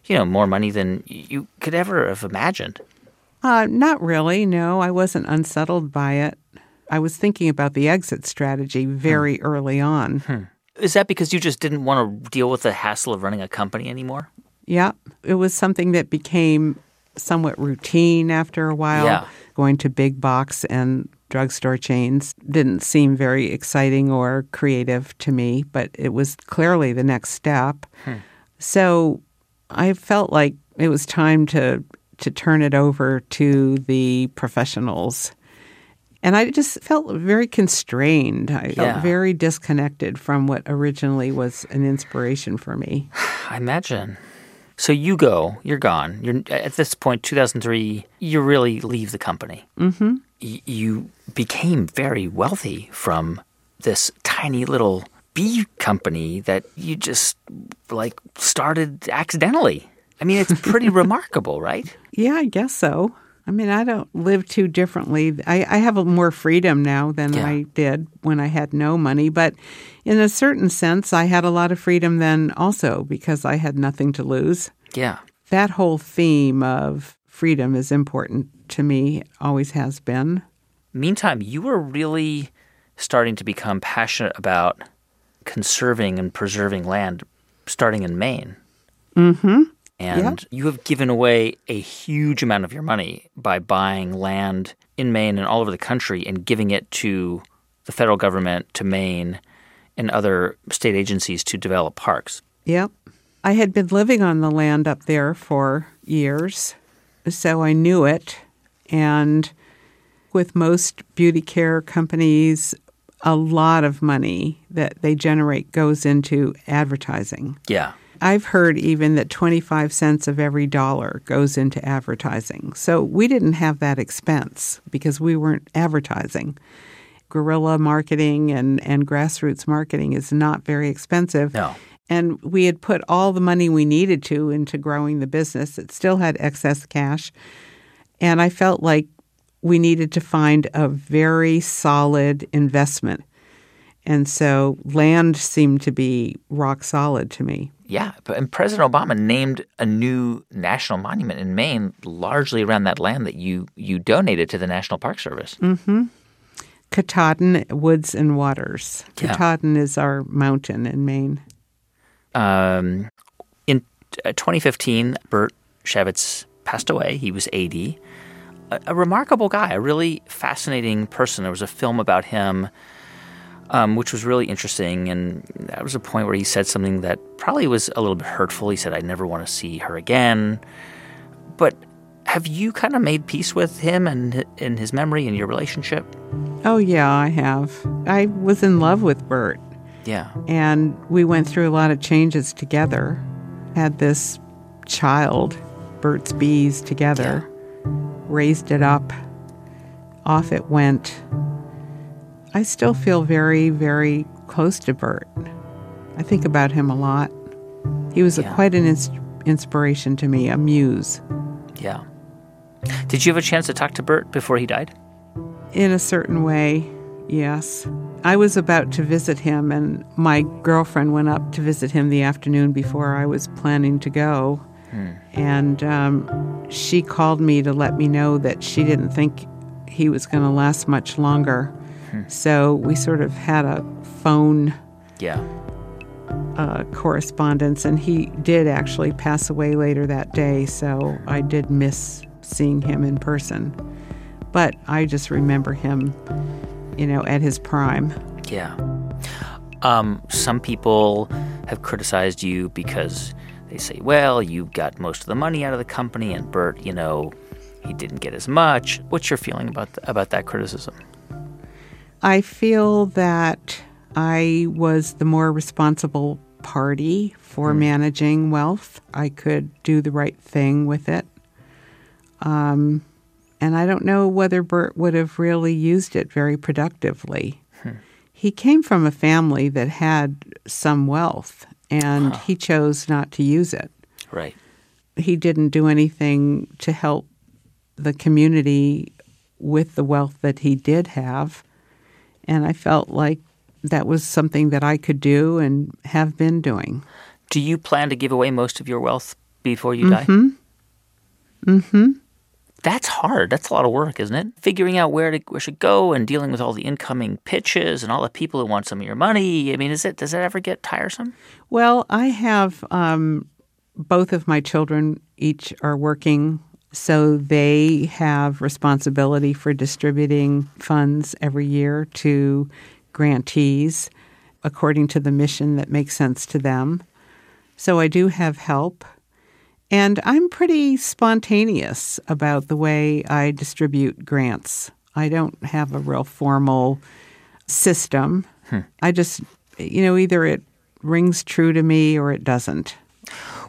[SPEAKER 1] you know, more money than you could ever have imagined?
[SPEAKER 2] Uh, not really. No, I wasn't unsettled by it. I was thinking about the exit strategy very early on.
[SPEAKER 1] Is that because you just didn't want to deal with the hassle of running a company anymore?
[SPEAKER 2] Yeah, it was something that became somewhat routine after a while.
[SPEAKER 1] Yeah.
[SPEAKER 2] Going to big box and drugstore chains didn't seem very exciting or creative to me, but it was clearly the next step. Hmm. So I felt like it was time to to turn it over to the professionals. And I just felt very constrained. I felt
[SPEAKER 1] Yeah.
[SPEAKER 2] very disconnected from what originally was an inspiration for me. [SIGHS]
[SPEAKER 1] I imagine. So you go, you're gone. You're at this point, 2003. You really leave the company. Mm-hmm. Y- you became very wealthy from this tiny little bee company that you just like started accidentally. I mean, it's pretty [LAUGHS] remarkable, right?
[SPEAKER 2] Yeah, I guess so. I mean, I don't live too differently. I, I have more freedom now than
[SPEAKER 1] Yeah.
[SPEAKER 2] I did when I had no money. But in a certain sense, I had a lot of freedom then also because I had nothing to lose.
[SPEAKER 1] Yeah.
[SPEAKER 2] That whole theme of freedom is important to me, always has been.
[SPEAKER 1] Meantime, you were really starting to become passionate about conserving and preserving land starting in Maine.
[SPEAKER 2] Mm-hmm.
[SPEAKER 1] And you have given away a huge amount of your money by buying land in Maine and all over the country and giving it to the federal government, to Maine, and other state agencies to develop parks.
[SPEAKER 2] Yep. I had been living on the land up there for years, so I knew it. And with most beauty care companies, a lot of money that they generate goes into advertising.
[SPEAKER 1] Yeah.
[SPEAKER 2] I've heard even that 25 cents of every dollar goes into advertising. So we didn't have that expense because we weren't advertising. Guerrilla marketing and, and grassroots marketing is not very expensive.
[SPEAKER 1] No.
[SPEAKER 2] And we had put all the money we needed to into growing the business. It still had excess cash. And I felt like we needed to find a very solid investment. And so land seemed to be rock solid to me.
[SPEAKER 1] Yeah. But, and President Obama named a new national monument in Maine largely around that land that you, you donated to the National Park Service. Mm-hmm.
[SPEAKER 2] Katahdin Woods and Waters.
[SPEAKER 1] Yeah.
[SPEAKER 2] Katahdin is our mountain in Maine.
[SPEAKER 1] Um, in uh, 2015, Burt Shavitz passed away. He was 80. A, a remarkable guy, a really fascinating person. There was a film about him, um, which was really interesting. And that was a point where he said something that probably was a little bit hurtful. He said, I never want to see her again. But have you kind of made peace with him and in his memory and your relationship?
[SPEAKER 2] Oh, yeah, I have. I was in love with Burt,
[SPEAKER 1] Yeah.
[SPEAKER 2] and we went through a lot of changes together. Had this child, Burt's Bees, together, raised it up. Off it went. I still feel very, very close to Burt. I think about him a lot. He was a, quite an ins- inspiration to me, a muse.
[SPEAKER 1] Yeah. Did you have a chance to talk to Burt before he died?
[SPEAKER 2] In a certain way, yes. I was about to visit him, and my girlfriend went up to visit him the afternoon before I was planning to go. And um, she called me to let me know that she didn't think he was going to last much longer. So we sort of had a phone
[SPEAKER 1] Yeah.
[SPEAKER 2] uh, correspondence, and he did actually pass away later that day. So I did miss seeing him in person. But I just remember him, you know, at his prime.
[SPEAKER 1] Yeah. Um, some people have criticized you because they say, well, you got most of the money out of the company, and Burt, you know, he didn't get as much. What's your feeling about th- about that criticism?
[SPEAKER 2] I feel that I was the more responsible party for managing wealth. I could do the right thing with it. Um, and I don't know whether Burt would have really used it very productively. He came from a family that had some wealth, and he chose not to use it.
[SPEAKER 1] Right.
[SPEAKER 2] He didn't do anything to help the community with the wealth that he did have. And I felt like that was something that I could do and have been doing.
[SPEAKER 1] Do you plan to give away most of your wealth before you die?
[SPEAKER 2] Mm-hmm.
[SPEAKER 1] That's hard. That's a lot of work, isn't it? Figuring out where to where should go and dealing with all the incoming pitches and all the people who want some of your money. I mean, is it does that ever get tiresome?
[SPEAKER 2] Well, I have um, both of my children each are working, so they have responsibility for distributing funds every year to grantees according to the mission that makes sense to them. So I do have help. And I'm pretty spontaneous about the way I distribute grants. I don't have a real formal system. Hmm. I just, you know, either it rings true to me or it doesn't.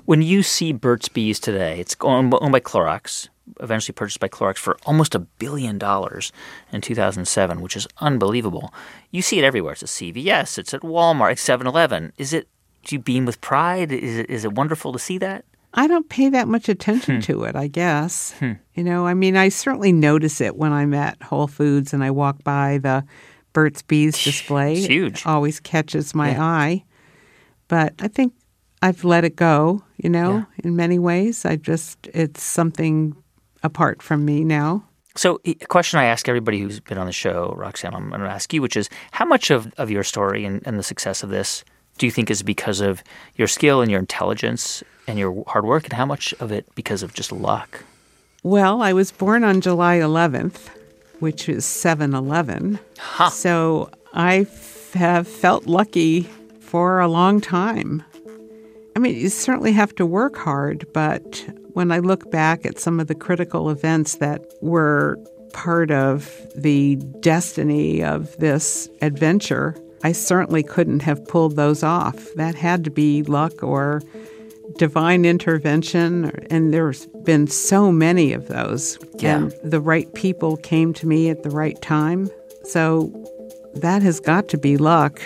[SPEAKER 1] When you see Burt's Bees today, it's owned by Clorox, eventually purchased by Clorox for almost a billion dollars in 2007, which is unbelievable. You see it everywhere. It's at CVS, it's at Walmart, it's 7-Eleven. Is it? Do you beam with pride? Is it? Is it wonderful to see that?
[SPEAKER 2] I don't pay that much attention hmm. to it, I guess. Hmm. You know, I mean, I certainly notice it when I'm at Whole Foods and I walk by the Burt's Bees display.
[SPEAKER 1] It's huge.
[SPEAKER 2] It always catches my eye. But I think I've let it go, you know, in many ways. I just, it's something apart from me now.
[SPEAKER 1] So, a question I ask everybody who's been on the show, Roxanne, I'm going to ask you, which is how much of, of your story and, and the success of this do you think is because of your skill and your intelligence and your hard work, and how much of it because of just luck?
[SPEAKER 2] Well, I was born on July 11th, which is 7 11.
[SPEAKER 1] Huh.
[SPEAKER 2] So I f- have felt lucky for a long time. I mean, you certainly have to work hard, but when I look back at some of the critical events that were part of the destiny of this adventure, I certainly couldn't have pulled those off. That had to be luck or divine intervention, and there's been so many of those.
[SPEAKER 1] Yeah.
[SPEAKER 2] And the right people came to me at the right time. So that has got to be luck.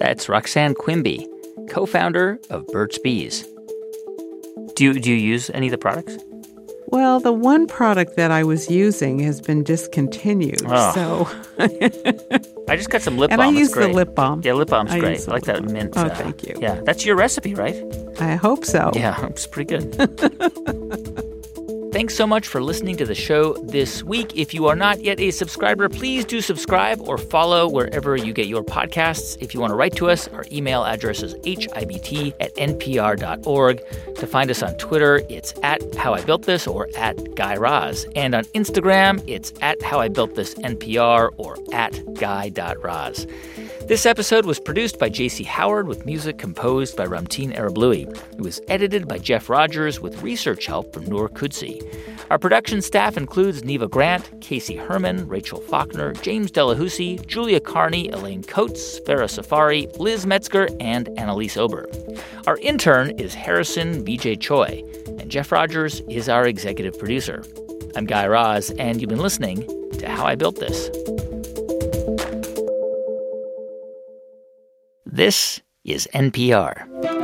[SPEAKER 1] That's Roxanne Quimby, co founder of Burt's Bees. Do you, do you use any of the products?
[SPEAKER 2] Well, the one product that I was using has been discontinued.
[SPEAKER 1] Oh.
[SPEAKER 2] So, [LAUGHS]
[SPEAKER 1] I just got some lip
[SPEAKER 2] and
[SPEAKER 1] balm.
[SPEAKER 2] I
[SPEAKER 1] It's
[SPEAKER 2] use the lip balm.
[SPEAKER 1] Yeah, lip balm's
[SPEAKER 2] I
[SPEAKER 1] great. I like that
[SPEAKER 2] lip
[SPEAKER 1] mint.
[SPEAKER 2] balm.
[SPEAKER 1] uh,
[SPEAKER 2] Oh, thank you.
[SPEAKER 1] Yeah, that's your recipe, right?
[SPEAKER 2] I hope so.
[SPEAKER 1] Yeah, [LAUGHS] it's pretty good. [LAUGHS] Thanks so much for listening to the show this week. If you are not yet a subscriber, please do subscribe or follow wherever you get your podcasts. If you want to write to us, our email address is hibt at npr.org. To find us on Twitter, it's at How I Built This or at Guy Raz. And on Instagram, it's at How I Built This NPR or at Guy.Raz. This episode was produced by JC Howard with music composed by Ramtin Arablouei. It was edited by Jeff Rogers with research help from Noor Kudsi. Our production staff includes Neva Grant, Casey Herman, Rachel Faulkner, James Delahoussaye, Julia Carney, Elaine Coates, Farah Safari, Liz Metzger, and Annalise Ober. Our intern is Harrison B.J. Choi, and Jeff Rogers is our executive producer. I'm Guy Raz, and you've been listening to How I Built This. This is NPR.